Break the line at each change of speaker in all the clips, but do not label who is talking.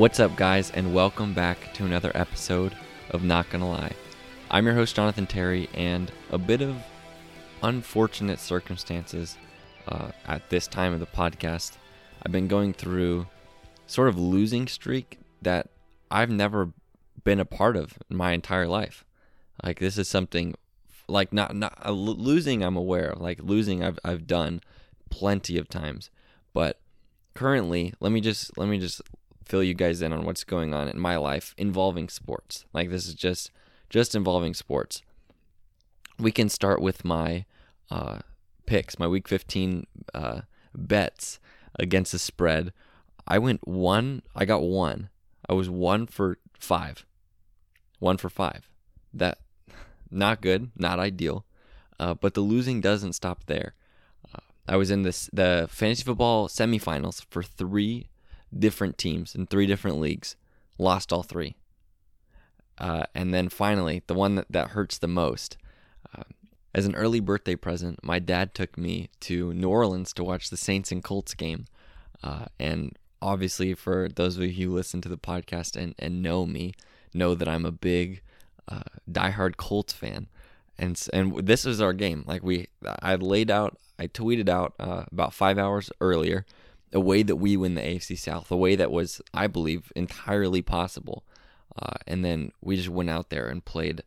What's up, guys, and welcome back to another episode of Not Gonna Lie. I'm your host, Jonathan Terry, and a bit of unfortunate circumstances uh, at this time of the podcast. I've been going through sort of losing streak that I've never been a part of in my entire life. Like this is something like not not uh, losing I'm aware of. Like losing I've I've done plenty of times, but currently, let me just let me just fill you guys in on what's going on in my life involving sports. Like this is just just involving sports. We can start with my uh, picks, my Week 15 uh, bets against the spread. I went one. I got one. I was one for five. One for five. That not good, not ideal. Uh, but the losing doesn't stop there. Uh, I was in this the fantasy football semifinals for three different teams in three different leagues, lost all three. Uh, and then finally, the one that, that hurts the most. Uh, as an early birthday present, my dad took me to New Orleans to watch the Saints and Colts game. Uh, and obviously, for those of you who listen to the podcast and, and know me, know that I'm a big uh, diehard Colts fan. And, and this was our game. Like we, I laid out, I tweeted out uh, about five hours earlier a way that we win the AFC South, a way that was, I believe, entirely possible. Uh, and then we just went out there and played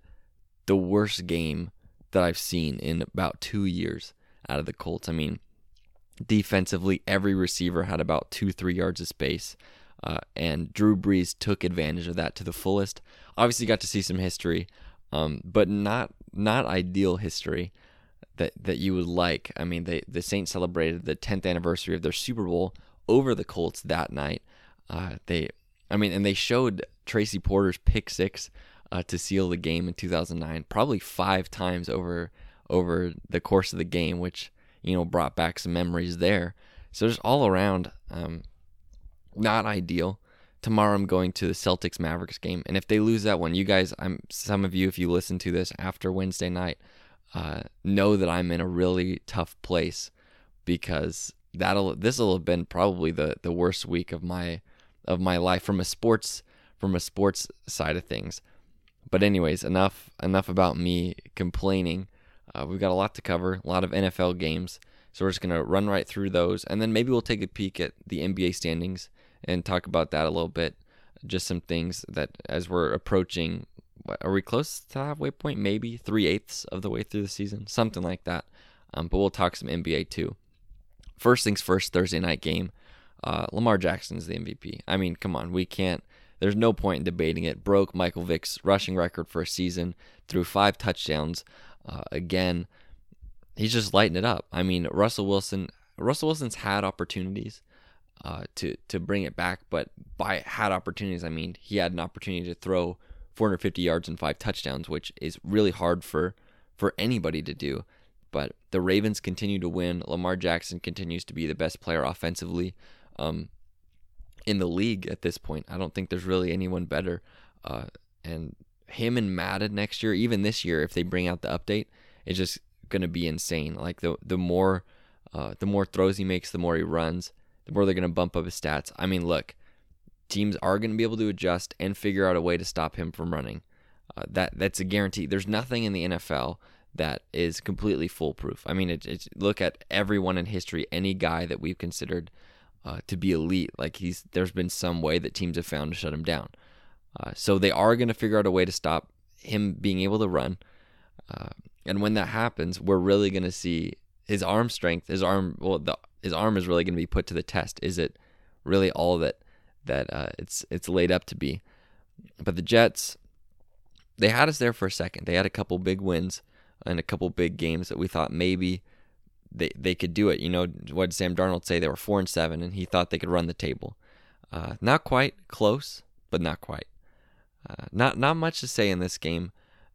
the worst game that I've seen in about two years out of the Colts. I mean, defensively, every receiver had about two, three yards of space. Uh, and Drew Brees took advantage of that to the fullest. Obviously, got to see some history, um, but not not ideal history that that you would like. I mean, they the Saints celebrated the 10th anniversary of their Super Bowl over the Colts that night. Uh, they, I mean, and they showed Tracy Porter's pick six uh, to seal the game in 2009, probably five times over over the course of the game, which you know brought back some memories there. So just all around, um, not ideal. Tomorrow I'm going to the Celtics Mavericks game, and if they lose that one, you guys, I'm some of you, if you listen to this after Wednesday night, uh, know that I'm in a really tough place because that'll this will have been probably the the worst week of my of my life from a sports from a sports side of things. But anyways, enough enough about me complaining. Uh, we've got a lot to cover, a lot of NFL games, so we're just gonna run right through those, and then maybe we'll take a peek at the NBA standings and talk about that a little bit. Just some things that as we're approaching are we close to halfway point? Maybe three eighths of the way through the season, something like that. Um, but we'll talk some NBA too. First things first, Thursday night game. Uh, Lamar Jackson's the MVP. I mean, come on, we can't. There's no point in debating it. Broke Michael Vick's rushing record for a season, threw five touchdowns. Uh, again, he's just lighting it up. I mean, Russell Wilson. Russell Wilson's had opportunities uh, to to bring it back, but by had opportunities, I mean he had an opportunity to throw 450 yards and five touchdowns, which is really hard for for anybody to do. But the Ravens continue to win. Lamar Jackson continues to be the best player offensively um, in the league at this point. I don't think there's really anyone better. Uh, and him and Madden next year, even this year, if they bring out the update, it's just gonna be insane. Like the the more uh, the more throws he makes, the more he runs, the more they're gonna bump up his stats. I mean, look, teams are going to be able to adjust and figure out a way to stop him from running. Uh, that that's a guarantee. There's nothing in the NFL that is completely foolproof. I mean, it, it's look at everyone in history, any guy that we've considered uh, to be elite, like he's there's been some way that teams have found to shut him down. Uh, so they are going to figure out a way to stop him being able to run. Uh, and when that happens, we're really going to see his arm strength. His arm, well, the, his arm is really going to be put to the test. Is it really all that that uh, it's it's laid up to be. But the Jets, they had us there for a second. They had a couple big wins and a couple big games that we thought maybe they they could do it. You know, what did Sam Darnold say? They were four and seven, and he thought they could run the table. Uh, not quite close, but not quite. Uh, not not much to say in this game.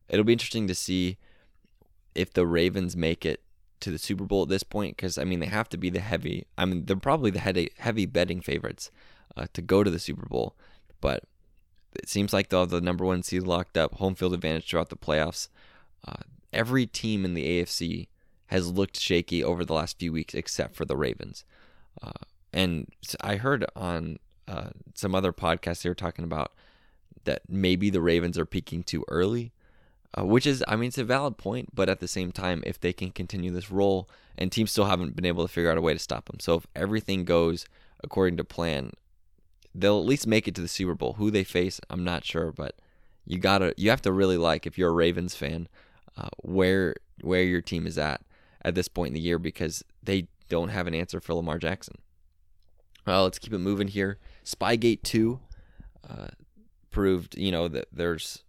It'll be interesting to see if the Ravens make it to the Super Bowl at this point, because I mean they have to be the heavy. I mean they're probably the heavy heavy betting favorites uh, to go to the Super Bowl. But it seems like they'll have the number one seed locked up, home field advantage throughout the playoffs. Uh, every team in the AFC has looked shaky over the last few weeks except for the Ravens. Uh, and I heard on uh, some other podcasts they were talking about that maybe the Ravens are peaking too early, uh, which is, I mean, it's a valid point, but at the same time, if they can continue this roll and teams still haven't been able to figure out a way to stop them. So if everything goes according to plan, they'll at least make it to the Super Bowl. Who they face, I'm not sure, but you gotta, you have to really like if you're a Ravens fan, uh, where where your team is at at this point in the year because they don't have an answer for Lamar Jackson. Well, let's keep it moving here. Spygate 2 uh, proved, you know, that there's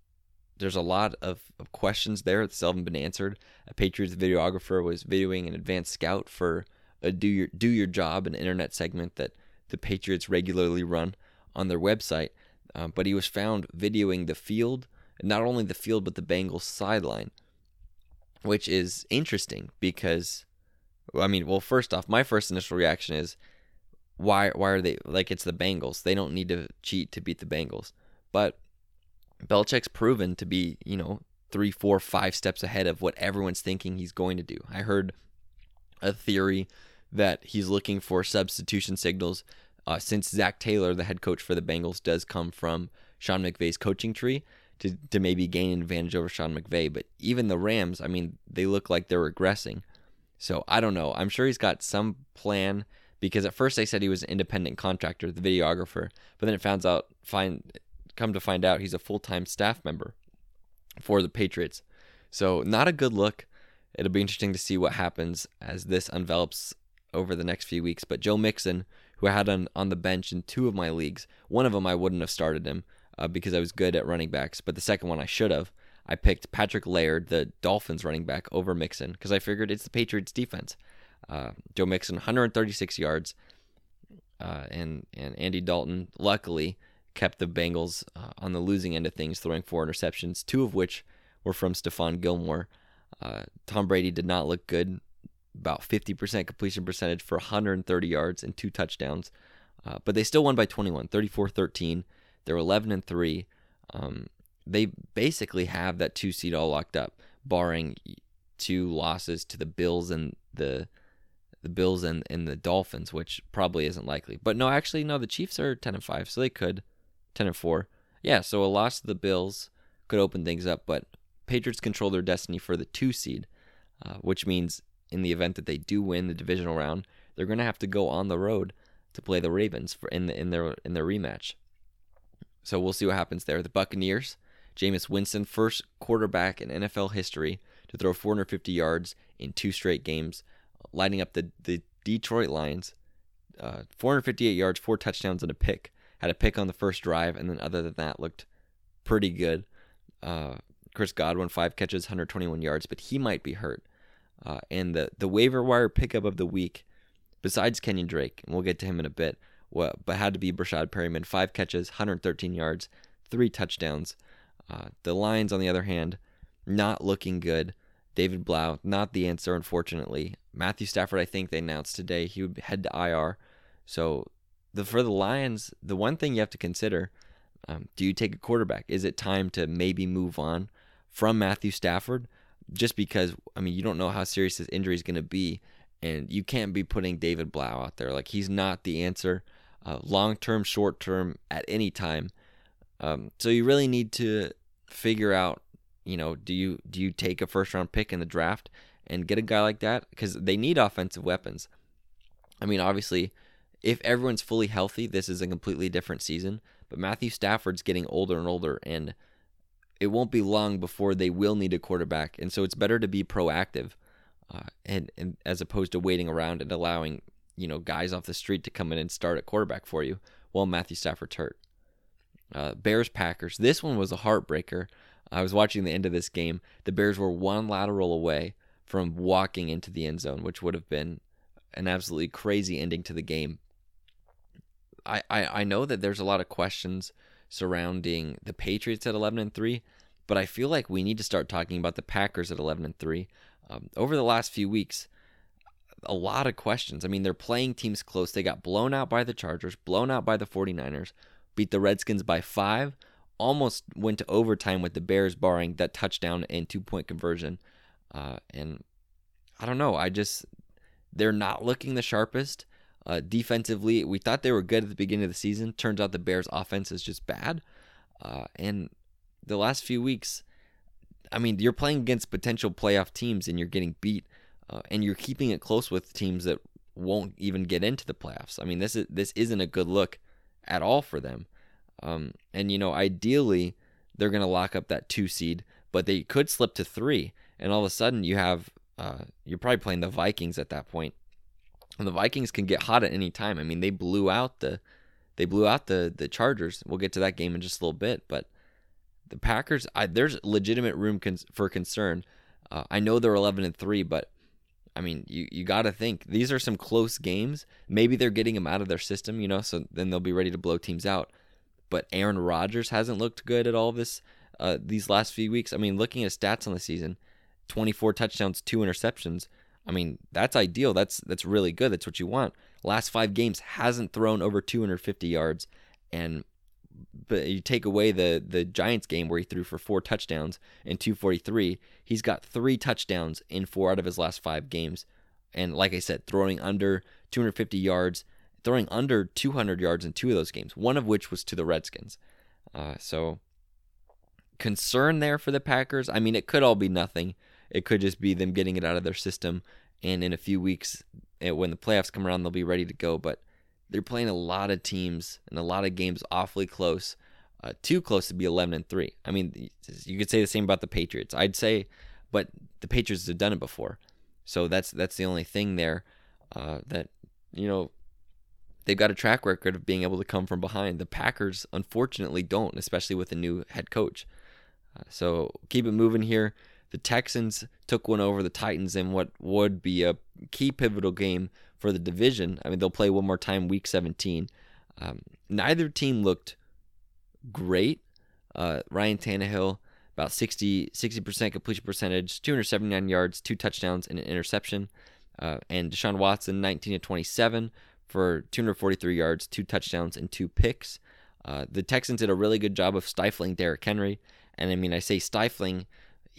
there's a lot of, of questions there that still haven't been answered. A Patriots videographer was videoing an advanced scout for a do your do your job, an internet segment that the Patriots regularly run on their website. Uh, but he was found videoing the field, not only the field but the Bengals sideline, which is interesting because, I mean, well, first off, my first initial reaction is why why are they like it's the Bengals? They don't need to cheat to beat the Bengals. But Belichick's proven to be, you know, three, four, five steps ahead of what everyone's thinking he's going to do. I heard a theory that he's looking for substitution signals uh, since Zach Taylor, the head coach for the Bengals, does come from Sean McVay's coaching tree to, to maybe gain an advantage over Sean McVay. But even the Rams, I mean, they look like they're regressing. So I don't know. I'm sure he's got some plan because at first they said he was an independent contractor, the videographer, but then it found out find come to find out he's a full-time staff member for the Patriots. So not a good look. It'll be interesting to see what happens as this envelops over the next few weeks. But Joe Mixon, who I had on, on the bench in two of my leagues, one of them I wouldn't have started him uh, because I was good at running backs, but the second one I should have. I picked Patrick Laird, the Dolphins running back, over Mixon because I figured it's the Patriots defense. Uh, Joe Mixon, 136 yards, uh, and and Andy Dalton, luckily, kept the Bengals uh, on the losing end of things, throwing four interceptions, two of which were from Stephon Gilmore. Uh, Tom Brady did not look good, about 50% completion percentage for 130 yards and two touchdowns, uh, but they still won by 21, 34-13. They're 11 and three. Um, they basically have that two seed all locked up, barring two losses to the Bills and the the Bills and, and the Dolphins, which probably isn't likely. But no, actually, no, the Chiefs are 10 and 5, so they could. 10 and 4. Yeah, so a loss to the Bills could open things up, but Patriots control their destiny for the two seed, uh, which means in the event that they do win the divisional round, they're going to have to go on the road to play the Ravens for in the, in their in their rematch. So we'll see what happens there. The Buccaneers, Jameis Winston, first quarterback in NFL history to throw 450 yards in two straight games lighting up the, the Detroit Lions. Uh, 458 yards, four touchdowns, and a pick. Had a pick on the first drive, and then other than that, looked pretty good. Uh, Chris Godwin, five catches, 121 yards, but he might be hurt. Uh, and the, the waiver wire pickup of the week, besides Kenyon Drake, and we'll get to him in a bit, but had to be Breshad Perriman. five catches, 113 yards, three touchdowns. Uh, the Lions, on the other hand, not looking good. David Blough, not the answer, unfortunately. Matthew Stafford, I think they announced today he would head to IR. So the for the Lions, the one thing you have to consider: um, do you take a quarterback? Is it time to maybe move on from Matthew Stafford? Just because I mean you don't know how serious his injury is going to be, and you can't be putting David Blough out there like he's not the answer, uh, long term, short term, at any time. Um, so you really need to figure out you know, do you do you take a first round pick in the draft and get a guy like that because they need offensive weapons. I mean, obviously, if everyone's fully healthy, this is a completely different season. But Matthew Stafford's getting older and older, and it won't be long before they will need a quarterback. And so it's better to be proactive, uh, and, and as opposed to waiting around and allowing you know guys off the street to come in and start at quarterback for you while Matthew Stafford's hurt. Uh, Bears Packers. This one was a heartbreaker. I was watching the end of this game. The Bears were one lateral away from walking into the end zone, which would have been an absolutely crazy ending to the game. I, I, I know that there's a lot of questions surrounding the Patriots at 11 and 3, but I feel like we need to start talking about the Packers at 11 and 3. Um, over the last few weeks, a lot of questions. I mean, they're playing teams close. They got blown out by the Chargers, blown out by the 49ers, beat the Redskins by five, almost went to overtime with the Bears barring that touchdown and two point conversion. Uh, and I don't know. I just they're not looking the sharpest. Uh, defensively, we thought they were good at the beginning of the season. Turns out the Bears' offense is just bad. Uh, and the last few weeks, I mean, you're playing against potential playoff teams and you're getting beat, uh, and you're keeping it close with teams that won't even get into the playoffs. I mean, this is this isn't a good look at all for them. Um, and you know, ideally, they're going to lock up that two seed, but they could slip to three, and all of a sudden you have uh, you're probably playing the Vikings at that point, and the Vikings can get hot at any time. I mean, they blew out the they blew out the the Chargers. We'll get to that game in just a little bit, but the Packers, I, there's legitimate room for concern. Uh, I know they're 11 and three, but I mean, you, you got to think these are some close games. Maybe they're getting them out of their system, you know, so then they'll be ready to blow teams out. But Aaron Rodgers hasn't looked good at all this uh, these last few weeks. I mean, looking at stats on the season, 24 touchdowns, two interceptions. I mean, that's ideal. That's that's really good. That's what you want. Last five games hasn't thrown over 250 yards, and but you take away the the Giants game where he threw for four touchdowns and 243, he's got three touchdowns in four out of his last five games. And like I said, throwing under 250 yards, throwing under 200 yards in two of those games, one of which was to the Redskins. Uh, so concern there for the Packers. I mean, it could all be nothing. It could just be them getting it out of their system, and in a few weeks, eh, when the playoffs come around, they'll be ready to go. But they're playing a lot of teams and a lot of games awfully close, uh, too close to be 11 and three. I mean, you could say the same about the Patriots. I'd say, but the Patriots have done it before, so that's that's the only thing there uh, that you know they've got a track record of being able to come from behind. The Packers, unfortunately, don't, especially with a new head coach. Uh, so keep it moving here. The Texans took one over the Titans in what would be a key pivotal game for the division. I mean, they'll play one more time week 17. Um, neither team looked great. Uh, Ryan Tannehill, about 60, 60% completion percentage, 279 yards, two touchdowns, and an interception. Uh, and Deshaun Watson, 19 to 27 for 243 yards, two touchdowns, and two picks. Uh, the Texans did a really good job of stifling Derrick Henry. And I mean, I say stifling,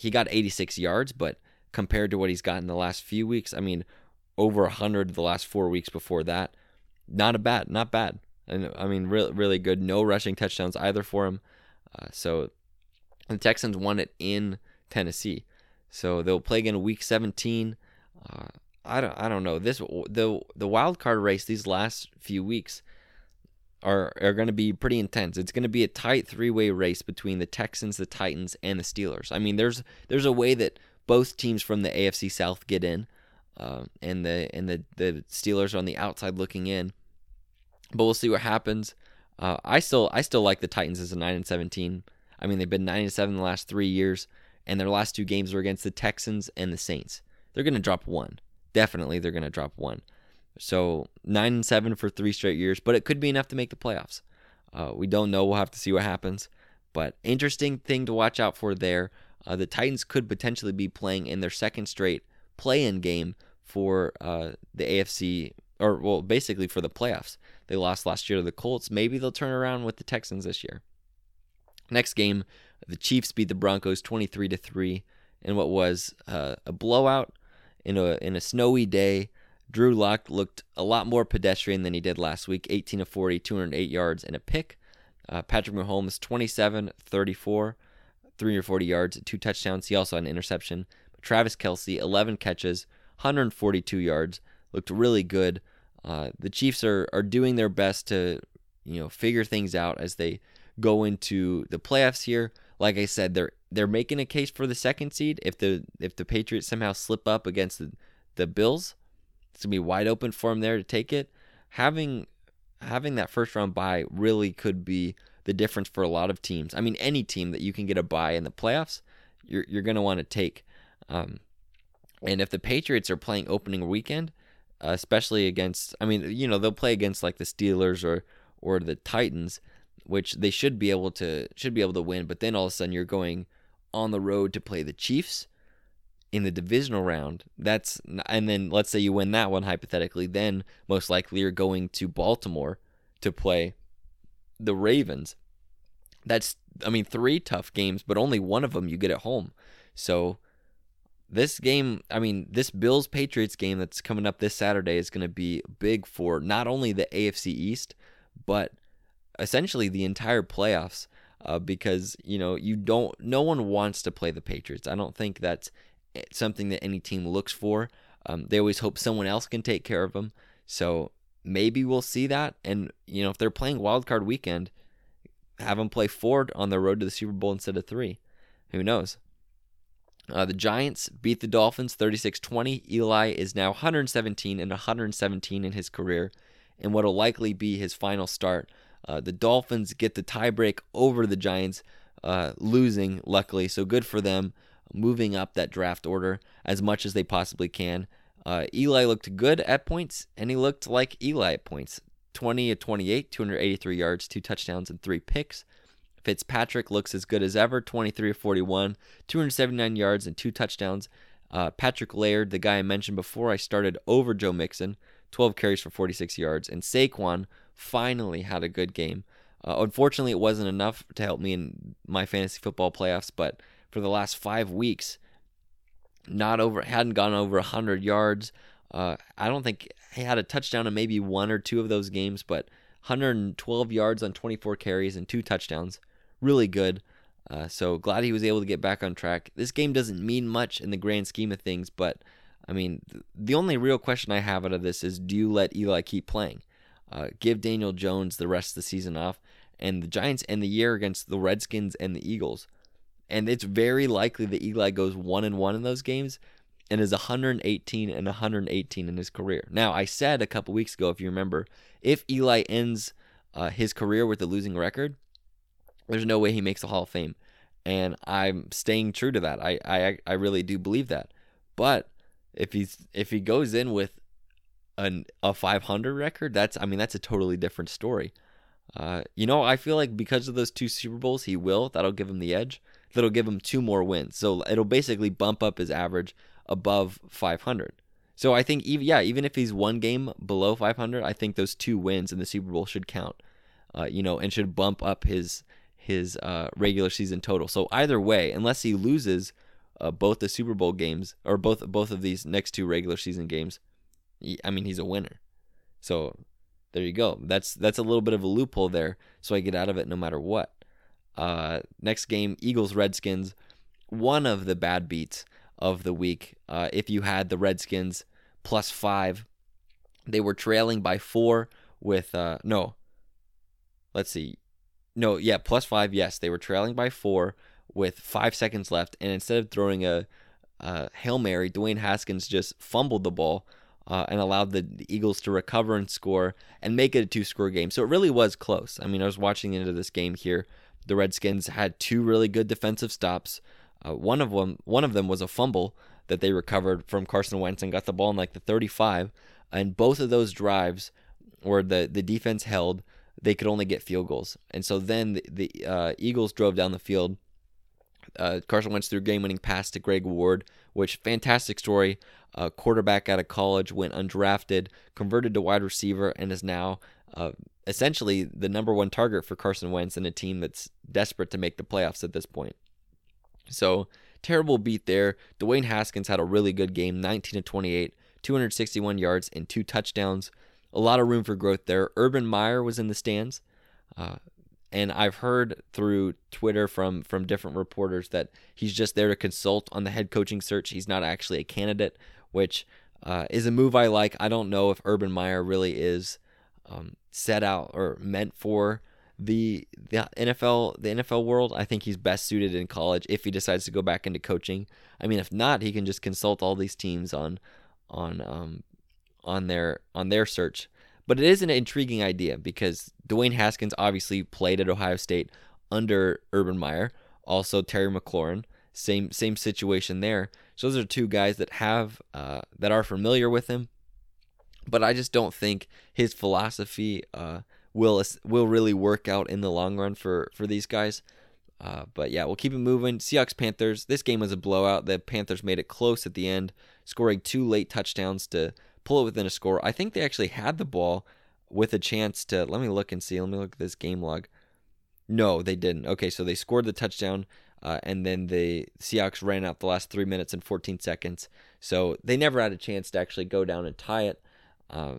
he got 86 yards, but compared to what he's gotten the last few weeks, I mean, over 100 the last four weeks before that. Not a bad, not bad. And I mean, really, really good. No rushing touchdowns either for him. Uh, so the Texans won it in Tennessee. So they'll play again week 17. Uh, I don't, I don't know. This the the wild card race these last few weeks are are going to be pretty intense. It's going to be a tight three-way race between the Texans, the Titans, and the Steelers. I mean, there's there's a way that both teams from the AFC South get in, uh, and the and the the Steelers are on the outside looking in. But we'll see what happens. Uh, I still I still like the Titans as a nine and seventeen. I mean, they've been nine and seven the last three years, and their last two games were against the Texans and the Saints. They're going to drop one. Definitely, they're going to drop one. So nine and seven for three straight years, but it could be enough to make the playoffs. Uh, we don't know. We'll have to see what happens. But interesting thing to watch out for there. Uh, the Titans could potentially be playing in their second straight play-in game for uh, the AFC, or well, basically for the playoffs. They lost last year to the Colts. Maybe they'll turn around with the Texans this year. Next game, the Chiefs beat the Broncos 23 to three in what was uh, a blowout in a in a snowy day. Drew Lock looked a lot more pedestrian than he did last week 18 of 40, 208 yards, and a pick. Uh, Patrick Mahomes, 27 34, 340 yards, two touchdowns. He also had an interception. But Travis Kelce, 11 catches, 142 yards, looked really good. Uh, the Chiefs are, are doing their best to you know figure things out as they go into the playoffs here. Like I said, they're they're making a case for the second seed. If the if the Patriots somehow slip up against the, the Bills, it's gonna be wide open for them there to take it. Having having that first round bye really could be the difference for a lot of teams. I mean, any team that you can get a bye in the playoffs, you're you're gonna want to take. Um, and if the Patriots are playing opening weekend, uh, especially against, I mean, you know, they'll play against like the Steelers or or the Titans, which they should be able to should be able to win. But then all of a sudden you're going on the road to play the Chiefs, in the divisional round, that's and then let's say you win that one hypothetically, then most likely you're going to Baltimore to play the Ravens. That's I mean three tough games, but only one of them you get at home. So this game, I mean, this Bills Patriots game that's coming up this Saturday is going to be big for not only the AFC East, but essentially the entire playoffs. Uh, because you know you don't, no one wants to play the Patriots. I don't think that's something that any team looks for. Um, they always hope someone else can take care of them. So maybe we'll see that. And you know, if they're playing Wild Card Weekend, have them play Ford on the road to the Super Bowl instead of three. Who knows? Uh, the Giants beat the Dolphins 36 20. Eli is now 117 and 117 in his career, and what will likely be his final start. Uh, the Dolphins get the tiebreak over the Giants, uh, losing, luckily, so good for them, moving up that draft order as much as they possibly can. Uh, Eli looked good at points, and he looked like Eli at points 20 at 28, 283 yards, two touchdowns, and three picks. Fitzpatrick looks as good as ever 23 of 41, 279 yards, and two touchdowns. Uh, Patrick Laird, the guy I mentioned before, I started over Joe Mixon, 12 carries for 46 yards. And Saquon finally had a good game. Uh, unfortunately, it wasn't enough to help me in my fantasy football playoffs, but for the last five weeks, not over, hadn't gone over 100 yards. Uh, I don't think he had a touchdown in maybe one or two of those games, but 112 yards on 24 carries and two touchdowns really good. Uh, so glad he was able to get back on track. This game doesn't mean much in the grand scheme of things, but I mean, the only real question I have out of this is do you let Eli keep playing? Uh, give Daniel Jones the rest of the season off, and the Giants end the year against the Redskins and the Eagles. And it's very likely that Eli goes one and one in those games and is 118 and 118 in his career. Now, I said a couple weeks ago, if you remember, if Eli ends uh, his career with a losing record, there's no way he makes the Hall of Fame. And I'm staying true to that. I, I I really do believe that. But if he's if he goes in with an a 500 record, that's I mean that's a totally different story. Uh, you know, I feel like because of those two Super Bowls, he will. That'll give him the edge. That'll give him two more wins. So it'll basically bump up his average above 500. So I think even yeah, even if he's one game below 500, I think those two wins in the Super Bowl should count. Uh, you know, and should bump up his his uh, regular season total. So either way, unless he loses uh, both the Super Bowl games or both both of these next two regular season games, I mean he's a winner. So there you go. That's that's a little bit of a loophole there. So I get out of it no matter what. Uh, next game, Eagles Redskins. One of the bad beats of the week. Uh, if you had the Redskins plus five, they were trailing by four with uh, no. Let's see. No, yeah, plus five. Yes, they were trailing by four with five seconds left, and instead of throwing a, a hail mary, Dwayne Haskins just fumbled the ball uh, and allowed the, the, Eagles to recover and score and make it a two-score game. So it really was close. I mean, I was watching into this game here. The Redskins had two really good defensive stops. Uh, one of them, one of them was a fumble that they recovered from Carson Wentz and got the ball in like the 35. And both of those drives, where the the defense held they could only get field goals. And so then the, the uh, Eagles drove down the field. Uh, Carson Wentz threw a game winning pass to Greg Ward, which fantastic story. Uh, quarterback out of college, went undrafted, converted to wide receiver, and is now uh, essentially the number one target for Carson Wentz and a team that's desperate to make the playoffs at this point. So terrible beat there. Dwayne Haskins had a really good game, 19 to 28, 261 yards and two touchdowns a lot of room for growth there. Urban Meyer was in the stands, uh, and I've heard through Twitter from from different reporters that he's just there to consult on the head coaching search. He's not actually a candidate, which uh, is a move I like. I don't know if Urban Meyer really is um, set out or meant for the the NFL the NFL world. I think he's best suited in college if he decides to go back into coaching. I mean, if not, he can just consult all these teams on on um, on their on their search. But it is an intriguing idea because Dwayne Haskins obviously played at Ohio State under Urban Meyer, also Terry McLaurin, same same situation there. So those are two guys that have uh, that are familiar with him. But I just don't think his philosophy uh, will will really work out in the long run for for these guys. Uh, but yeah, we'll keep it moving. Seahawks Panthers. This game was a blowout. The Panthers made it close at the end, scoring two late touchdowns to pull it within a score. I think they actually had the ball with a chance to. Let me look and see. Let me look at this game log. No, they didn't. Okay, so they scored the touchdown Uh, and then the Seahawks ran out the last three minutes and 14 seconds. So they never had a chance to actually go down and tie it. Uh,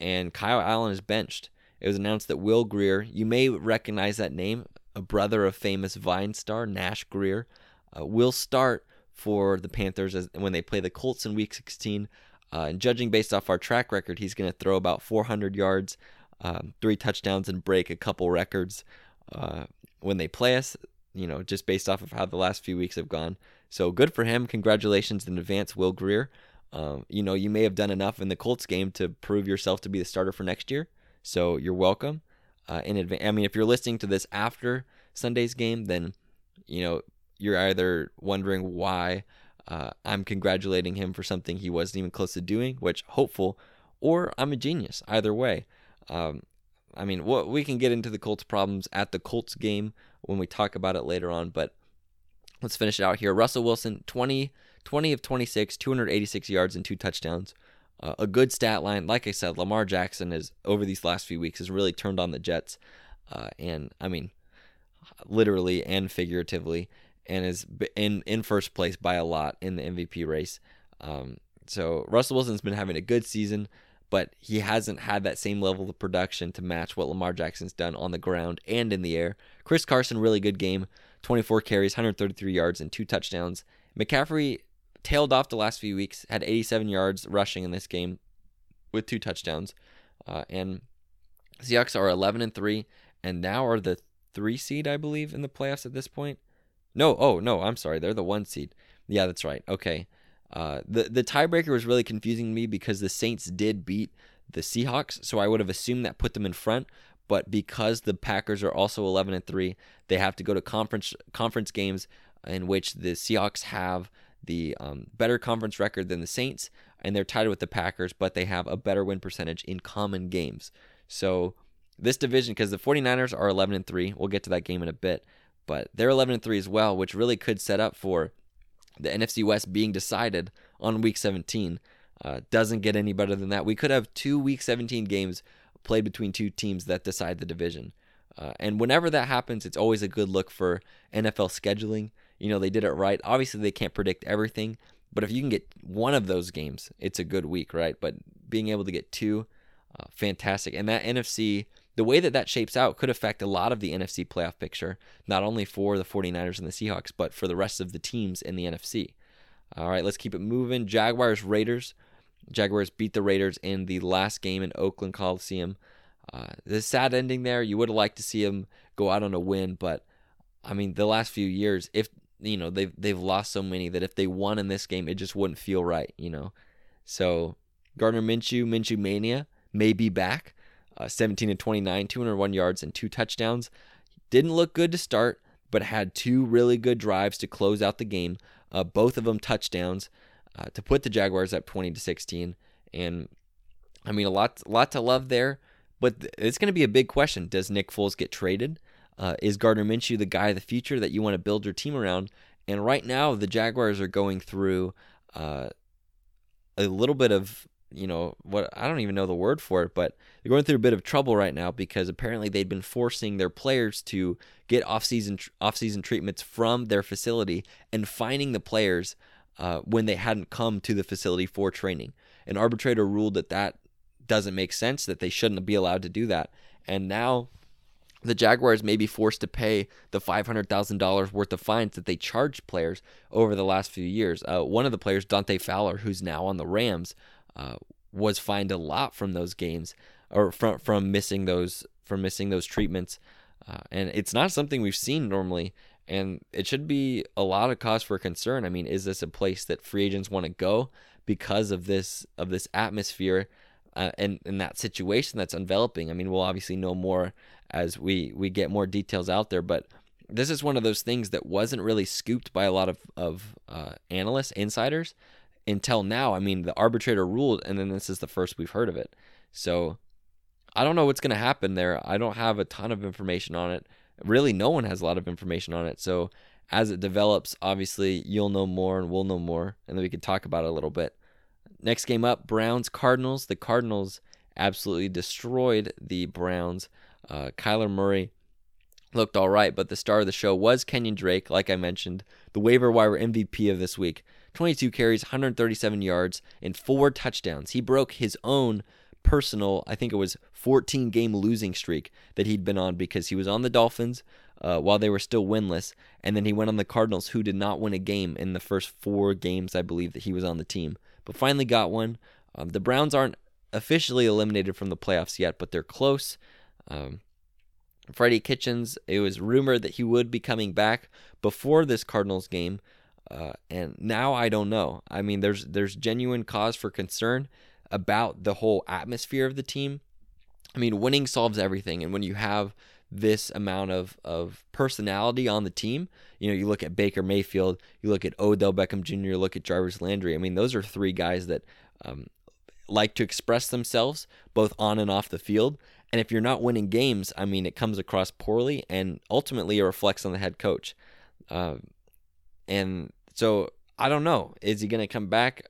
and Kyle Allen is benched. It was announced that Will Grier, you may recognize that name, a brother of famous Vine star Nash Grier, uh, will start for the Panthers as, when they play the Colts in Week 16. Uh, and judging based off our track record, he's going to throw about 400 yards, um, three touchdowns, and break a couple records uh, when they play us. You know, just based off of how the last few weeks have gone. So good for him. Congratulations in advance, Will Grier. Um, you know, you may have done enough in the Colts game to prove yourself to be the starter for next year. So you're welcome. Uh, in advance, I mean, if you're listening to this after Sunday's game, then you know you're either wondering why uh, I'm congratulating him for something he wasn't even close to doing, which hopeful, or I'm a genius. Either way, um, I mean, what we can get into the Colts' problems at the Colts game when we talk about it later on, but let's finish it out here. Russell Wilson, 20, 20 of 26, 286 yards and two touchdowns. Uh, a good stat line. Like I said, Lamar Jackson has over these last few weeks has really turned on the Jets, uh, and I mean, literally and figuratively, and is in in first place by a lot in the MVP race. Um, so Russell Wilson's been having a good season, but he hasn't had that same level of production to match what Lamar Jackson's done on the ground and in the air. Chris Carson, really good game. 24 carries, 133 yards, and two touchdowns. McCaffrey tailed off the last few weeks, had 87 yards rushing in this game with two touchdowns. Uh, and Seahawks are 11 and 3 and now are the 3 seed, I believe, in the playoffs at this point. No, oh, no, I'm sorry. They're the 1 seed. Yeah, that's right. Okay. Uh, the the tiebreaker was really confusing me because the Saints did beat the Seahawks, so I would have assumed that put them in front. But because the Packers are also 11 and 3, they have to go to conference conference games in which the Seahawks have the um, better conference record than the Saints, and they're tied with the Packers, but they have a better win percentage in common games. So this division, because the 49ers are 11 and 3, we'll get to that game in a bit, but they're 11 and 3 as well, which really could set up for the NFC West being decided on Week 17. Uh, doesn't get any better than that. We could have two Week 17 games played between two teams that decide the division. Uh, and whenever that happens, it's always a good look for NFL scheduling you know, they did it right. Obviously, they can't predict everything, but if you can get one of those games, it's a good week, right? But being able to get two, uh, fantastic. And that NFC, the way that that shapes out could affect a lot of the NFC playoff picture, not only for the 49ers and the Seahawks, but for the rest of the teams in the NFC. All right, let's keep it moving. Jaguars, Raiders. Jaguars beat the Raiders in the last game in Oakland Coliseum. Uh, the sad ending there. You would have liked to see them go out on a win, but I mean, the last few years, if you know they've they've lost so many that if they won in this game, it just wouldn't feel right. You know, so Gardner Minshew, Minshew mania may be back. Uh, 17 and 29, 201 yards and two touchdowns. Didn't look good to start, but had two really good drives to close out the game. Uh, both of them touchdowns uh, to put the Jaguars up 20 to 16. And I mean, a lot, lot to love there. But it's going to be a big question. Does Nick Foles get traded? Uh, is Gardner Minshew the guy of the future that you want to build your team around? And right now, the Jaguars are going through uh, a little bit of, you know, what I don't even know the word for it, but they're going through a bit of trouble right now because apparently they'd been forcing their players to get off-season off-season treatments from their facility and finding the players uh, when they hadn't come to the facility for training. An arbitrator ruled that that doesn't make sense, that they shouldn't be allowed to do that. And now the Jaguars may be forced to pay the $500,000 worth of fines that they charged players over the last few years. Uh, one of the players, Dante Fowler, who's now on the Rams, uh, was fined a lot from those games or from from missing those from missing those treatments, uh, and it's not something we've seen normally. And it should be a lot of cause for concern. I mean, is this a place that free agents want to go because of this of this atmosphere? Uh, and in that situation that's enveloping. I mean, we'll obviously know more as we we get more details out there, but this is one of those things that wasn't really scooped by a lot of of uh, analysts, insiders until now. I mean, the arbitrator ruled, and then this is the first we've heard of it. So I don't know what's going to happen there. I don't have a ton of information on it. Really, no one has a lot of information on it. So as it develops, obviously you'll know more and we'll know more, and then we can talk about it a little bit. Next game up, Browns Cardinals. The Cardinals absolutely destroyed the Browns. Uh, Kyler Murray looked all right, but the star of the show was Kenyon Drake, like I mentioned, the waiver wire MVP of this week. 22 carries, 137 yards, and four touchdowns. He broke his own personal, I think it was 14 game losing streak that he'd been on because he was on the Dolphins uh, while they were still winless, and then he went on the Cardinals, who did not win a game in the first four games, I believe, that he was on the team, but finally got one. Um, the Browns aren't officially eliminated from the playoffs yet, but they're close. Um, Freddie Kitchens, it was rumored that he would be coming back before this Cardinals game, uh, and now I don't know. I mean, there's there's genuine cause for concern about the whole atmosphere of the team. I mean, winning solves everything, and when you have this amount of of personality on the team, you know, you look at Baker Mayfield, you look at Odell Beckham Jr., you look at Jarvis Landry. I mean, those are three guys that um, like to express themselves both on and off the field. And if you're not winning games, I mean, it comes across poorly, and ultimately it reflects on the head coach. Uh, and so I don't know. Is he going to come back?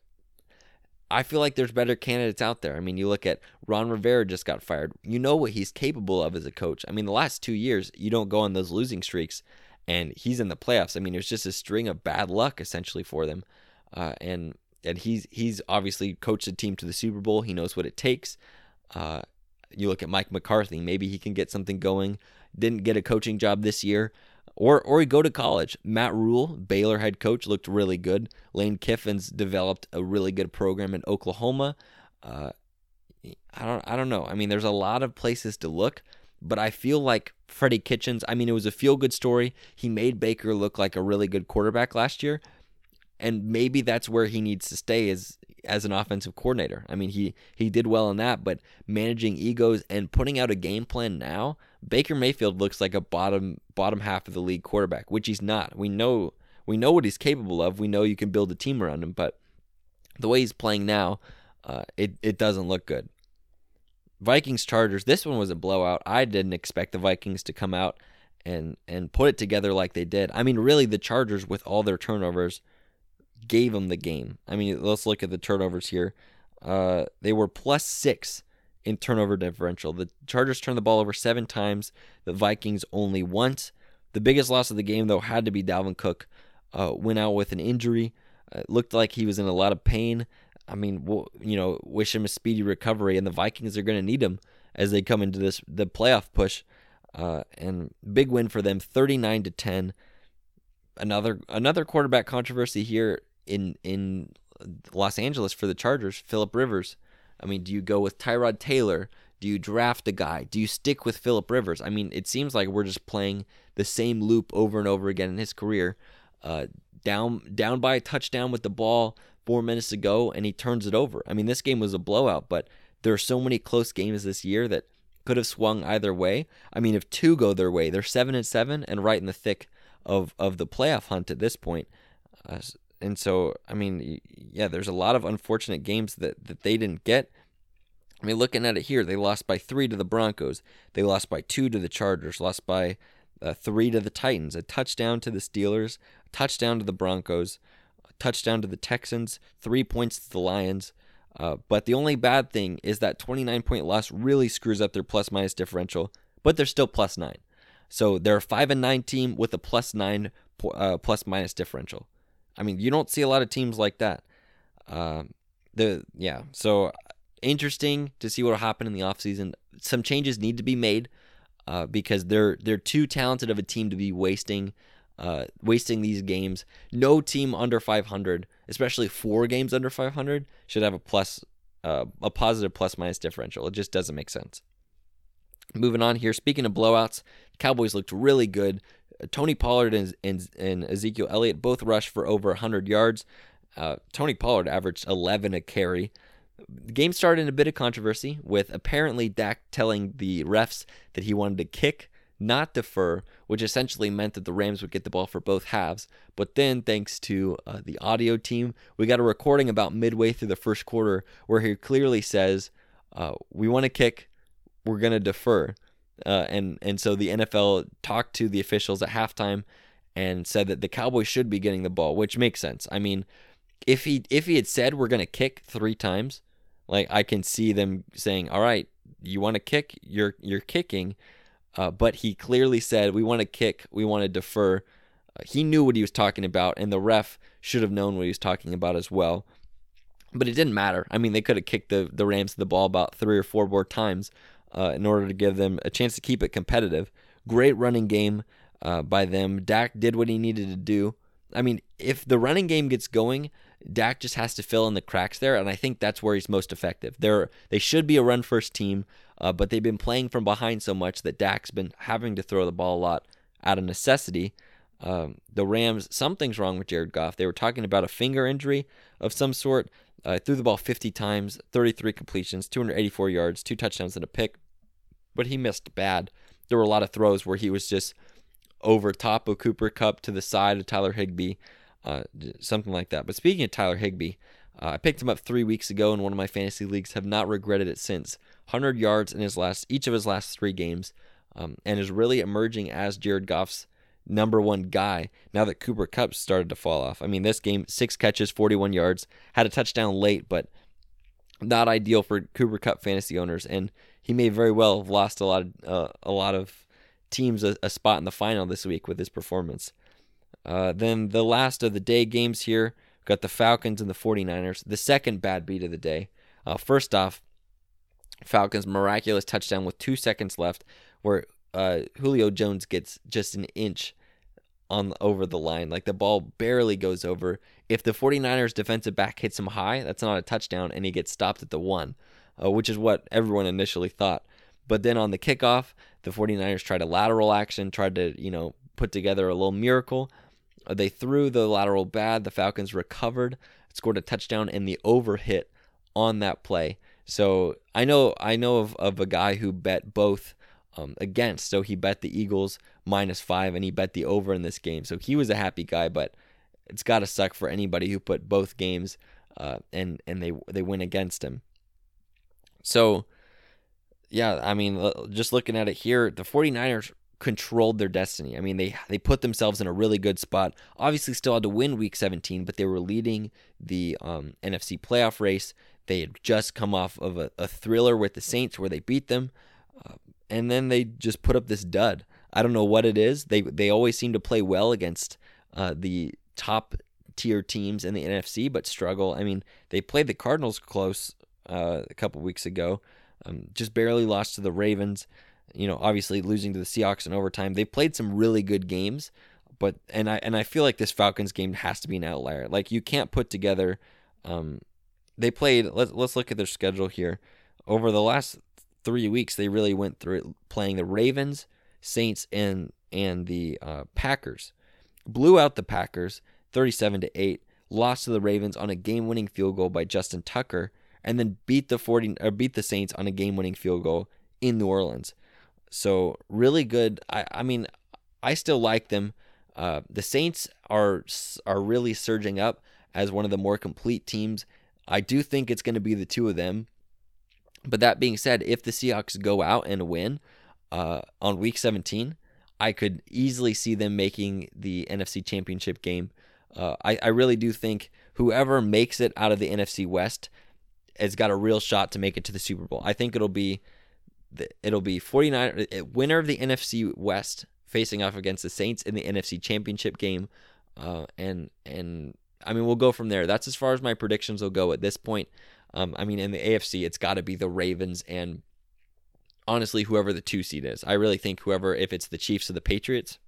I feel like there's better candidates out there. I mean, you look at Ron Rivera just got fired. You know what he's capable of as a coach. I mean, the last two years, you don't go on those losing streaks, and he's in the playoffs. I mean, it was just a string of bad luck essentially for them. Uh, and and he's he's obviously coached the team to the Super Bowl. He knows what it takes. Uh, you look at Mike McCarthy, maybe he can get something going. Didn't get a coaching job this year. Or, or he go to college. Matt Rhule, Baylor head coach, looked really good. Lane Kiffin's developed a really good program in Oklahoma. Uh, I don't I don't know. I mean, there's a lot of places to look, but I feel like Freddie Kitchens. I mean, it was a feel good story. He made Baker look like a really good quarterback last year, and maybe that's where he needs to stay is as an offensive coordinator. I mean, he he did well in that, but managing egos and putting out a game plan now, Baker Mayfield looks like a bottom bottom half of the league quarterback, which he's not. We know we know what he's capable of. We know you can build a team around him, but the way he's playing now, uh, it it doesn't look good. Vikings Chargers. This one was a blowout. I didn't expect the Vikings to come out and and put it together like they did. I mean, really, the Chargers with all their turnovers gave them the game. I mean, let's look at the turnovers here. Uh, they were plus six in turnover differential. The Chargers turned the ball over seven times. The Vikings only once. The biggest loss of the game, though, had to be Dalvin Cook. Uh, went out with an injury. Uh, looked like he was in a lot of pain. I mean, you know, wish him a speedy recovery, and the Vikings are going to need him as they come into this the playoff push. Uh, and big win for them, 39 to 10. Another another quarterback controversy here in in Los Angeles for the Chargers, Philip Rivers. I mean, do you go with Tyrod Taylor? Do you draft a guy? Do you stick with Philip Rivers? I mean, it seems like we're just playing the same loop over and over again in his career. Uh, down down by a touchdown with the ball four minutes to go, and he turns it over. I mean, this game was a blowout, but there are so many close games this year that could have swung either way. I mean, if two go their way, they're seven and seven and right in the thick of of the playoff hunt at this point. Uh, and so I mean, yeah, there's a lot of unfortunate games that that they didn't get. I mean, looking at it here, they lost by three to the Broncos. They lost by two to the Chargers. Lost by uh, three to the Titans. A touchdown to the Steelers. A touchdown to the Broncos. A touchdown to the Texans. Three points to the Lions. Uh, but the only bad thing is that 29 point loss really screws up their plus minus differential. But they're still plus nine. So they're a five and nine team with a plus nine uh, plus minus differential. I mean, you don't see a lot of teams like that. Uh, the yeah, so interesting to see what will happen in the offseason. Some changes need to be made uh, because they're they're too talented of a team to be wasting uh, wasting these games. No team under 500, especially four games under 500, should have a plus uh, a positive plus minus differential. It just doesn't make sense. Moving on here. Speaking of blowouts, Cowboys looked really good. Tony Pollard and, and, and Ezekiel Elliott both rushed for over 100 yards. Uh, Tony Pollard averaged 11 a carry. The game started in a bit of controversy with apparently Dak telling the refs that he wanted to kick, not defer, which essentially meant that the Rams would get the ball for both halves. But then, thanks to uh, the audio team, we got a recording about midway through the first quarter where he clearly says, uh, We want to kick, we're going to defer. Uh, and and so the NFL talked to the officials at halftime and said that the Cowboys should be getting the ball, which makes sense. I mean, if he if he had said we're gonna kick three times, like I can see them saying, "All right, you want to kick, you're you're kicking." uh, but he clearly said, We want to kick, we want to defer. Uh, he knew what he was talking about, and the ref should have known what he was talking about as well. But it didn't matter. I mean, they could have kicked the, the Rams the ball about three or four more times uh, in order to give them a chance to keep it competitive. Great running game uh, by them. Dak did what he needed to do. I mean, if the running game gets going, Dak just has to fill in the cracks there, and I think that's where he's most effective. They're they should be a run first team, uh, but they've been playing from behind so much that Dak's been having to throw the ball a lot out of necessity. Um, the Rams, something's wrong with Jared Goff. They were talking about a finger injury of some sort. Uh, threw the ball 50 times, 33 completions, 284 yards, two touchdowns and a pick, but he missed bad. There were a lot of throws where he was just over top of Cooper Kupp to the side of Tyler Higbee, uh, something like that. But speaking of Tyler Higbee, uh, I picked him up three weeks ago in one of my fantasy leagues. Have not regretted it since. 100 yards in his last each of his last three games, um, and is really emerging as Jared Goff's number one guy now that Cooper Kupp started to fall off. I mean, this game, six catches, 41 yards, had a touchdown late, but not ideal for Cooper Kupp fantasy owners, and he may very well have lost a lot of uh, a lot of teams a, a, spot in the final this week with his performance. Uh, then the last of the day games here got the Falcons and the 49ers. The second bad beat of the day. Uh, first off, Falcons miraculous touchdown with two seconds left, where uh, Julio Jones gets just an inch on over the line. Like the ball barely goes over. If the 49ers defensive back hits him high, that's not a touchdown, and he gets stopped at the one, uh, which is what everyone initially thought. But then on the kickoff, the 49ers tried a lateral action, tried to, you know, put together a little miracle. Uh, they threw the lateral bad. The Falcons recovered, scored a touchdown, and the over hit on that play. So I know I know of, of a guy who bet both um, against. So he bet the Eagles minus five, and he bet the over in this game. So he was a happy guy, but it's got to suck for anybody who put both games uh, and and they they win against him. So yeah, I mean, just looking at it here, the 49ers controlled their destiny. I mean, they they put themselves in a really good spot. Obviously, still had to win Week 17, but they were leading the um, NFC playoff race. They had just come off of a, a thriller with the Saints where they beat them and then they just put up this dud. I don't know what it is. They they always seem to play well against uh, the top tier teams in the NFC, but struggle. I mean, they played the Cardinals close uh, a couple weeks ago, um, just barely lost to the Ravens. You know, obviously losing to the Seahawks in overtime. They played some really good games, but and I and I feel like this Falcons game has to be an outlier. Like you can't put together. Um, they played. Let's let's look at their schedule here. Over the last three weeks, they really went through it, playing the Ravens, Saints, and and the uh, Packers. Blew out the Packers, 37 to eight. Lost to the Ravens on a game-winning field goal by Justin Tucker, and then beat the 40 or beat the Saints on a game-winning field goal in New Orleans. So really good. I I mean, I still like them. Uh, the Saints are are really surging up as one of the more complete teams. I do think it's going to be the two of them but that being said, if the Seahawks go out and win uh, on Week 17, I could easily see them making the NFC Championship game. Uh, I, I really do think whoever makes it out of the NFC West has got a real shot to make it to the Super Bowl. I think it'll be it'll be 49 uh, winner of the NFC West facing off against the Saints in the NFC Championship game, uh, and and I mean we'll go from there. That's as far as my predictions will go at this point. Um, I mean, in the AFC, it's got to be the Ravens and honestly, whoever the two seed is. I really think whoever, if it's the Chiefs or the Patriots,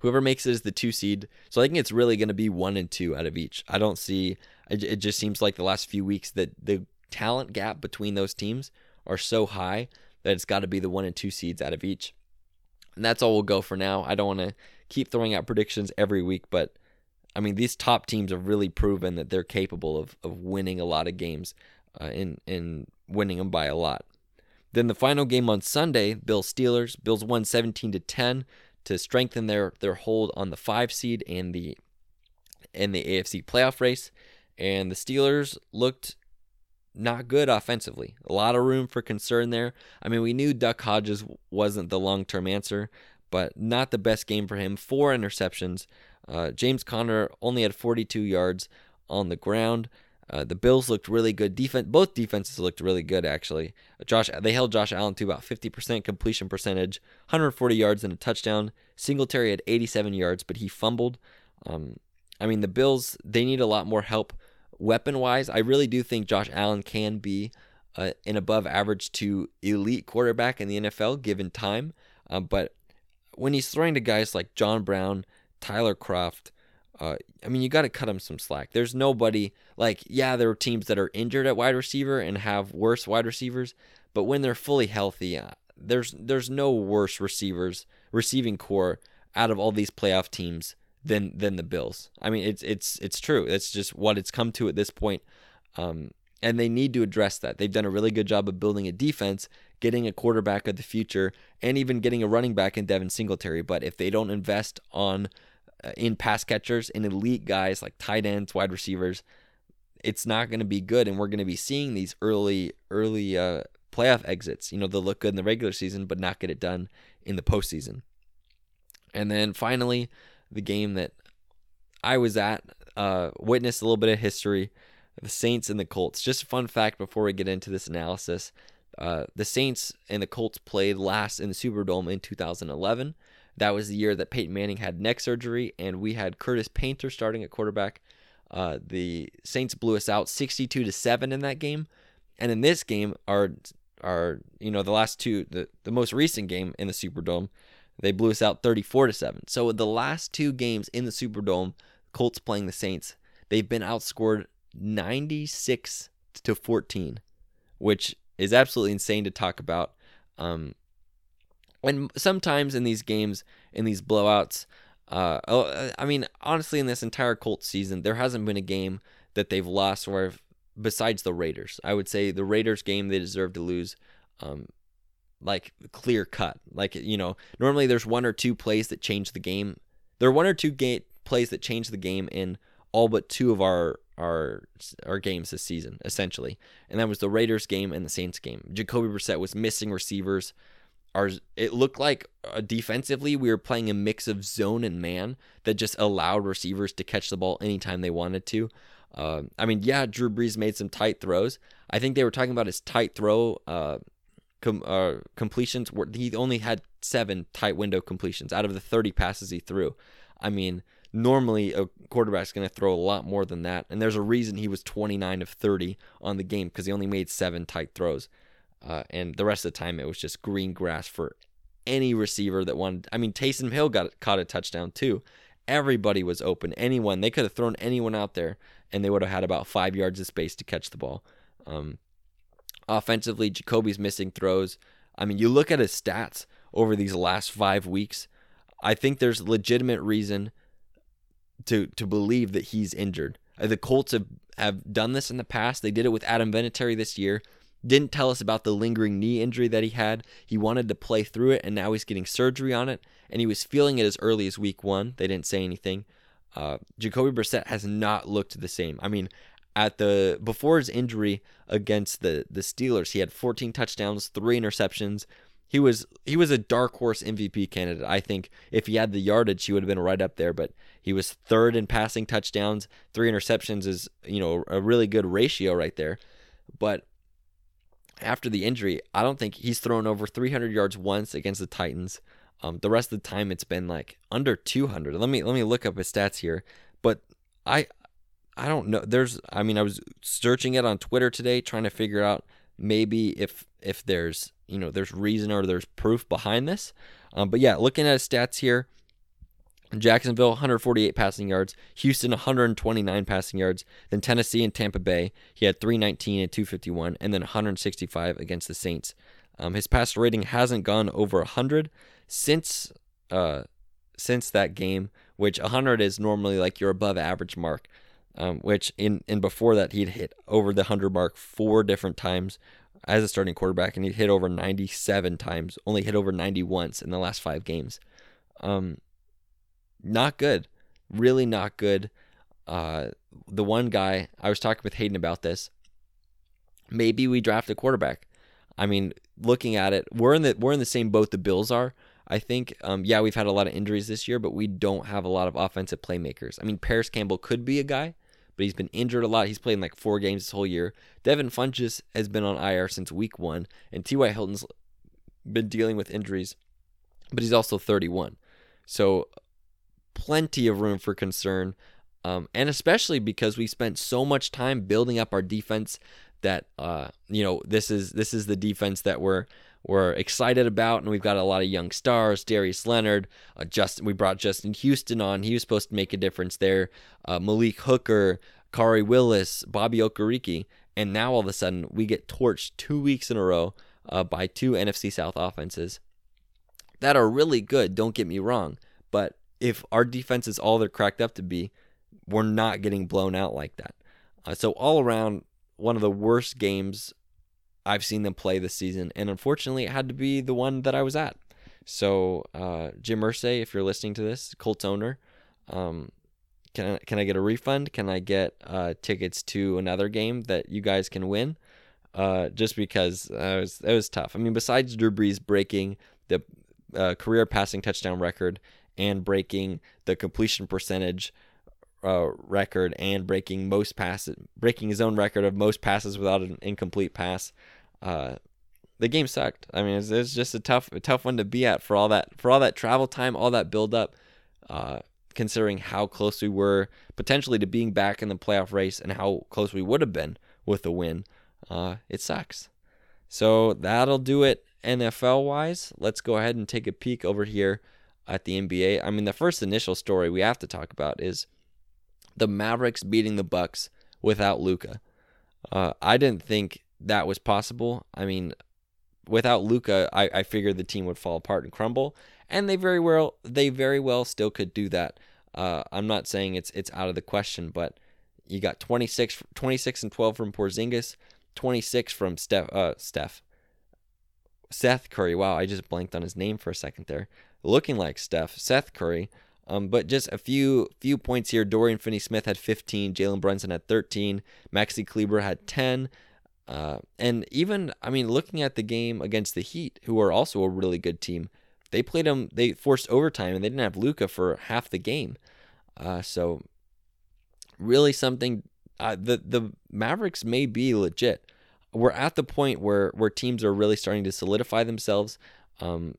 whoever makes it is the two seed. So I think it's really going to be one and two out of each. I don't see. It just seems like the last few weeks that the talent gap between those teams are so high that it's got to be the one and two seeds out of each. And that's all we'll go for now. I don't want to keep throwing out predictions every week, but I mean, these top teams have really proven that they're capable of, of winning a lot of games uh, and, and winning them by a lot. Then the final game on Sunday, Bills Steelers. Bills won 17 to 10 to strengthen their, their hold on the five seed and the in the AFC playoff race. And the Steelers looked not good offensively. A lot of room for concern there. I mean, we knew Duck Hodges wasn't the long term answer, but not the best game for him. Four interceptions. Uh, James Conner only had 42 yards on the ground. Uh, the Bills looked really good. Defense, both defenses looked really good actually. Josh, they held Josh Allen to about 50% completion percentage, 140 yards and a touchdown. Singletary had 87 yards, but he fumbled. Um, I mean, the Bills they need a lot more help weapon wise. I really do think Josh Allen can be uh, an above average to elite quarterback in the NFL given time. Um, but when he's throwing to guys like John Brown, Tyler Kroft, uh, I mean, you got to cut him some slack. There's nobody like, yeah, there are teams that are injured at wide receiver and have worse wide receivers, but when they're fully healthy, uh, there's there's no worse receivers receiving core out of all these playoff teams than than the Bills. I mean, it's it's it's true. It's just what it's come to at this point. Um, and they need to address that. They've done a really good job of building a defense, getting a quarterback of the future, and even getting a running back in Devin Singletary. But if they don't invest on in pass catchers and elite guys like tight ends, wide receivers, it's not going to be good. And we're going to be seeing these early early uh, playoff exits. You know, they'll look good in the regular season, but not get it done in the postseason. And then finally, the game that I was at, uh, witnessed a little bit of history the Saints and the Colts. Just a fun fact before we get into this analysis. Uh, the Saints and the Colts played last in the Superdome in 2011. That was the year that Peyton Manning had neck surgery, and we had Curtis Painter starting at quarterback. Uh, the Saints blew us out 62 to seven in that game, and in this game, our our you know the last two, the the most recent game in the Superdome, they blew us out 34 to seven. So the last two games in the Superdome, Colts playing the Saints, they've been outscored 96 to 14, which is absolutely insane to talk about. Um, and sometimes in these games, in these blowouts, uh, oh, I mean, honestly, in this entire Colts season, there hasn't been a game that they've lost where, besides the Raiders, I would say the Raiders game they deserve to lose. Um, like clear cut. Like you know, normally there's one or two plays that change the game. There are one or two ga- plays that change the game in all but two of our our our games this season, essentially. And that was the Raiders game and the Saints game. Jacoby Brissett was missing receivers. Ours, it looked like uh, defensively we were playing a mix of zone and man that just allowed receivers to catch the ball anytime they wanted to. Uh, I mean, yeah, Drew Brees made some tight throws. I think they were talking about his tight throw uh, com- uh, completions. Where he only had seven tight window completions out of the 30 passes he threw. I mean, normally a quarterback's going to throw a lot more than that. And there's a reason he was 29 of 30 on the game because he only made seven tight throws. Uh, and the rest of the time, it was just green grass for any receiver that wanted. I mean, Taysom Hill got caught a touchdown too. Everybody was open. Anyone they could have thrown anyone out there, and they would have had about five yards of space to catch the ball. Um, offensively, Jacoby's missing throws. I mean, you look at his stats over these last five weeks. I think there's legitimate reason to to believe that he's injured. Uh, the Colts have, have done this in the past. They did it with Adam Vinatieri this year. Didn't tell us about the lingering knee injury that he had. He wanted to play through it, and now he's getting surgery on it. And he was feeling it as early as week one. They didn't say anything. Uh, Jacoby Brissett has not looked the same. I mean, at the before his injury against the the Steelers, he had 14 touchdowns, three interceptions, he was he was a dark horse MVP candidate. I think if he had the yardage, he would have been right up there. But he was third in passing touchdowns. Three interceptions is you know a really good ratio right there. But after the injury, I don't think he's thrown over 300 yards once against the Titans. Um, the rest of the time, it's been like under 200. Let me let me look up his stats here. But I I don't know. There's I mean I was searching it on Twitter today, trying to figure out maybe if if there's you know there's reason or there's proof behind this. Um, but yeah, looking at his stats here, Jacksonville 148 passing yards, Houston 129 passing yards, then Tennessee and Tampa Bay he had 319 and 251, and then 165 against the Saints. Um, his passer rating hasn't gone over 100 since uh, since that game, which 100 is normally like your above average mark. Um, which in in before that he'd hit over the 100 mark four different times as a starting quarterback, and he'd hit over 97 times, only hit over 90 once in the last five games. Um, not good, really not good. Uh, the one guy I was talking with Hayden about this. Maybe we draft a quarterback. I mean, looking at it, we're in the we're in the same boat the Bills are. I think, um, yeah, we've had a lot of injuries this year, but we don't have a lot of offensive playmakers. I mean, Parris Campbell could be a guy, but he's been injured a lot. He's played in like four games this whole year. Devin Funchess has been on IR since week one, and T.Y. Hilton's been dealing with injuries, but he's also 31. So plenty of room for concern. Um, and especially because we spent so much time building up our defense that uh, you know this is this is the defense that we're we're excited about, and we've got a lot of young stars. Darius Leonard, uh, Justin. We brought Justin Houston on. He was supposed to make a difference there. Uh, Malik Hooker, Khari Willis, Bobby Okereke, and now all of a sudden we get torched two weeks in a row uh, by two NFC South offenses that are really good. Don't get me wrong, but if our defense is all they're cracked up to be, we're not getting blown out like that. Uh, so all around, one of the worst games I've seen them play this season, and unfortunately, it had to be the one that I was at. So uh, Jim Irsay, if you're listening to this, Colts owner, um, can I, can I get a refund? Can I get uh, tickets to another game that you guys can win? Uh, just because uh, it was it was tough. I mean, besides Drew Brees breaking the uh, career passing touchdown record and breaking the completion percentage uh, record and breaking most passes, breaking his own record of most passes without an incomplete pass. Uh, the game sucked. I mean, it's, just a tough, a tough one to be at for all that, for all that travel time, all that build up. Uh, considering how close we were potentially to being back in the playoff race and how close we would have been with a win, uh, it sucks. So that'll do it NFL wise. Let's go ahead and take a peek over here at the NBA. I mean, the first initial story we have to talk about is the Mavericks beating the Bucks without Luka. Uh, I didn't think that was possible. I mean, without Luka, I, I figured the team would fall apart and crumble, and they very well they very well still could do that. Uh, I'm not saying it's it's out of the question, but you got 26, 26 and 12 from Porzingis, 26 from Steph, uh, Steph, Seth Curry. Wow, I just blanked on his name for a second there. Looking like Steph, Seth Curry, um, but just a few few points here. Dorian Finney-Smith had 15. Jalen Brunson had 13. Maxi Kleber had 10. Uh, and even, I mean, looking at the game against the Heat, who are also a really good team, they played them. They forced overtime, and they didn't have Luka for half the game. Uh, so, really something. Uh, the the Mavericks may be legit. We're at the point where where teams are really starting to solidify themselves. Um,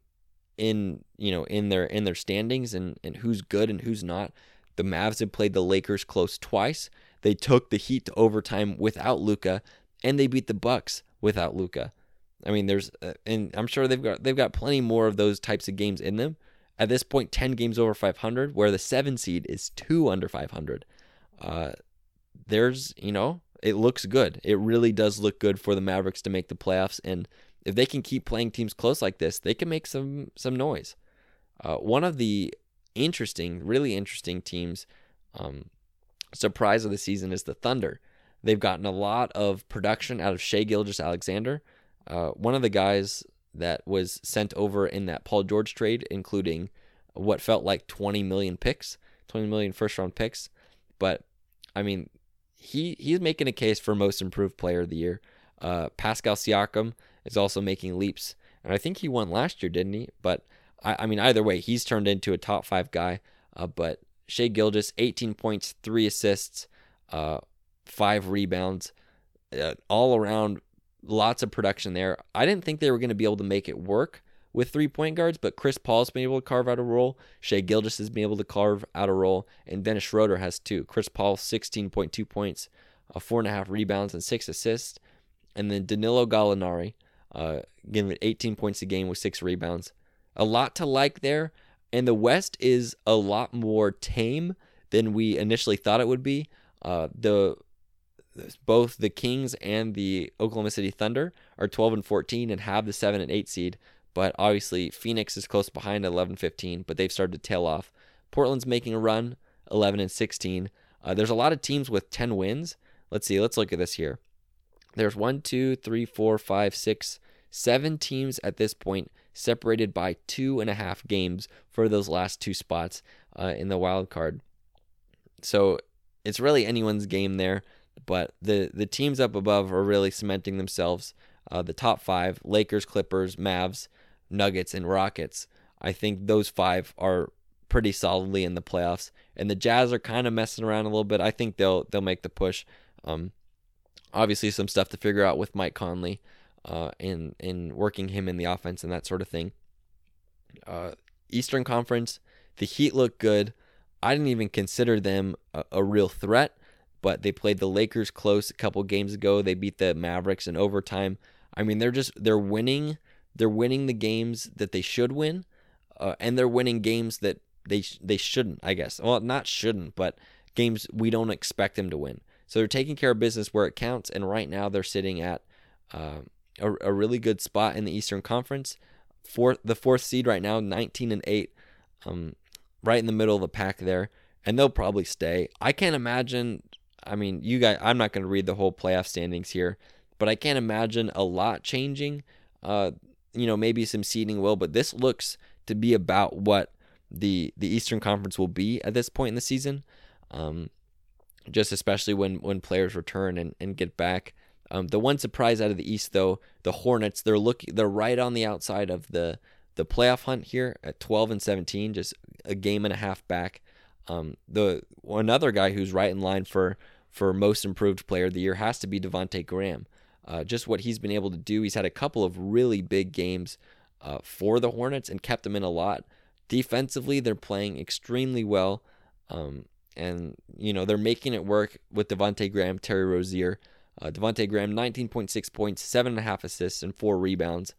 in you know in their in their standings and and who's good and who's not. The Mavs have played the Lakers close twice. They took the Heat to overtime without Luka, and they beat the Bucks without Luka. I mean, there's uh, and I'm sure they've got they've got plenty more of those types of games in them. At this point, 10 games over 500, where the seven seed is two under 500. Uh, there's, you know, it looks good. It really does look good for the Mavericks to make the playoffs. And if they can keep playing teams close like this, they can make some some noise. Uh, one of the interesting, really interesting teams, um, surprise of the season is the Thunder. They've gotten a lot of production out of Shai Gilgeous-Alexander, uh, one of the guys that was sent over in that Paul George trade, including what felt like 20 million picks, 20 million first round picks. But I mean, he he's making a case for most improved player of the year. Uh, Pascal Siakam is also making leaps. And I think he won last year, didn't he? But I, I mean, either way, he's turned into a top five guy. Uh, but Shai Gilgeous, 18 points, three assists, uh, five rebounds, uh, all around, lots of production there. I didn't think they were going to be able to make it work with three point guards, but Chris Paul's been able to carve out a role. Shai Gilgeous has been able to carve out a role, and Dennis Schroeder has too. Chris Paul, 16.2 points, uh, four and a half rebounds, and six assists. And then Danilo Gallinari, uh, getting 18 points a game with six rebounds. A lot to like there. And the West is a lot more tame than we initially thought it would be. Uh, the both the Kings and the Oklahoma City Thunder are 12 and 14 and have the 7 and 8 seed, but obviously Phoenix is close behind 11 15, but they've started to tail off. Portland's making a run, 11 and 16. Uh, there's a lot of teams with 10 wins. Let's see, let's look at this here. There's one, two, three, four, five, six, seven teams at this point separated by two and a half games for those last two spots uh, in the wild card. So it's really anyone's game there, but the the teams up above are really cementing themselves. Uh, the top five: Lakers, Clippers, Mavs, Nuggets, and Rockets. I think those five are pretty solidly in the playoffs. And the Jazz are kind of messing around a little bit. I think they'll they'll make the push. Um, obviously, some stuff to figure out with Mike Conley, uh, in in working him in the offense and that sort of thing. Uh, Eastern Conference, the Heat look good. I didn't even consider them a, a real threat, but they played the Lakers close a couple games ago. They beat the Mavericks in overtime. I mean, they're just they're winning. They're winning the games that they should win, uh, and they're winning games that they they shouldn't. I guess. Well, not shouldn't, but games we don't expect them to win. So they're taking care of business where it counts, and right now they're sitting at uh, a, a really good spot in the Eastern Conference. Fourth, the fourth seed right now, 19 and eight, um, right in the middle of the pack there, and they'll probably stay. I can't imagine. I mean, you guys, I'm not going to read the whole playoff standings here, but I can't imagine a lot changing. Uh, you know, maybe some seeding will, but this looks to be about what the the Eastern Conference will be at this point in the season. Um, just especially when when players return and, and get back. Um, the one surprise out of the East, though, the Hornets, they're looking they're right on the outside of the the playoff hunt here at 12 and 17, just a game and a half back. Um, the another guy who's right in line for for most improved player of the year has to be Devonte Graham. Uh, just what he's been able to do. He's had a couple of really big games uh, for the Hornets and kept them in a lot. Defensively, they're playing extremely well. Um, and, you know, they're making it work with Devonte Graham, Terry Rozier. Uh, Devonte Graham, 19.6 points, seven and a half assists, and four rebounds.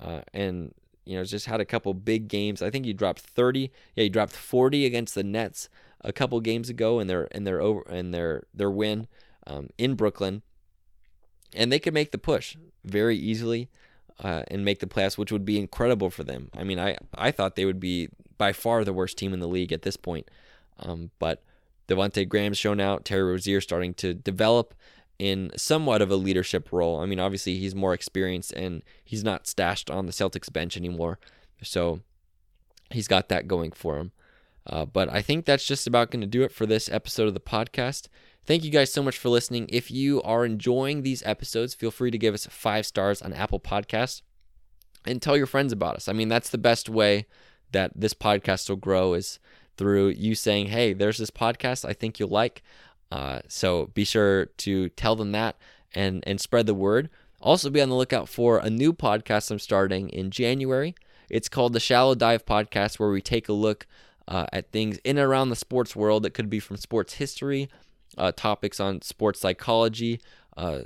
Uh, and, you know, just had a couple big games. I think he dropped 30. Yeah, he dropped 40 against the Nets a couple games ago in their in their over in their their win um, in Brooklyn. And they could make the push very easily uh, and make the playoffs, which would be incredible for them. I mean, I, I thought they would be by far the worst team in the league at this point. Um, but Devonte Graham's shown out. Terry Rozier starting to develop in somewhat of a leadership role. I mean, obviously he's more experienced and he's not stashed on the Celtics bench anymore. So he's got that going for him. Uh, but I think that's just about going to do it for this episode of the podcast. Thank you guys so much for listening. If you are enjoying these episodes, feel free to give us five stars on Apple Podcasts and tell your friends about us. I mean, that's the best way that this podcast will grow is through you saying, "Hey, there's this podcast I think you'll like." Uh, so be sure to tell them that and and spread the word. Also, be on the lookout for a new podcast I'm starting in January. It's called the Shallow Dive Podcast, where we take a look uh, at things in and around the sports world that could be from sports history uh, topics on sports psychology, uh,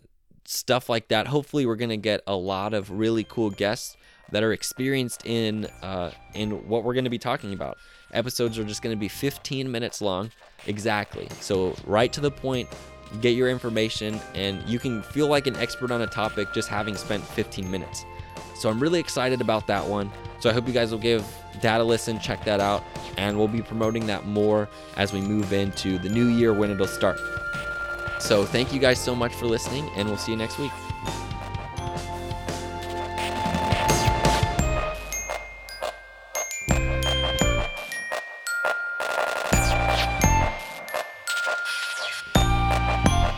stuff like that. Hopefully, we're gonna get a lot of really cool guests that are experienced in uh, in what we're gonna be talking about. Episodes are just gonna be 15 minutes long, exactly. So right to the point. Get your information, and you can feel like an expert on a topic just having spent 15 minutes. So I'm really excited about that one. So I hope you guys will give that a listen, check that out, and we'll be promoting that more as we move into the new year when it'll start. So thank you guys so much for listening, and we'll see you next week.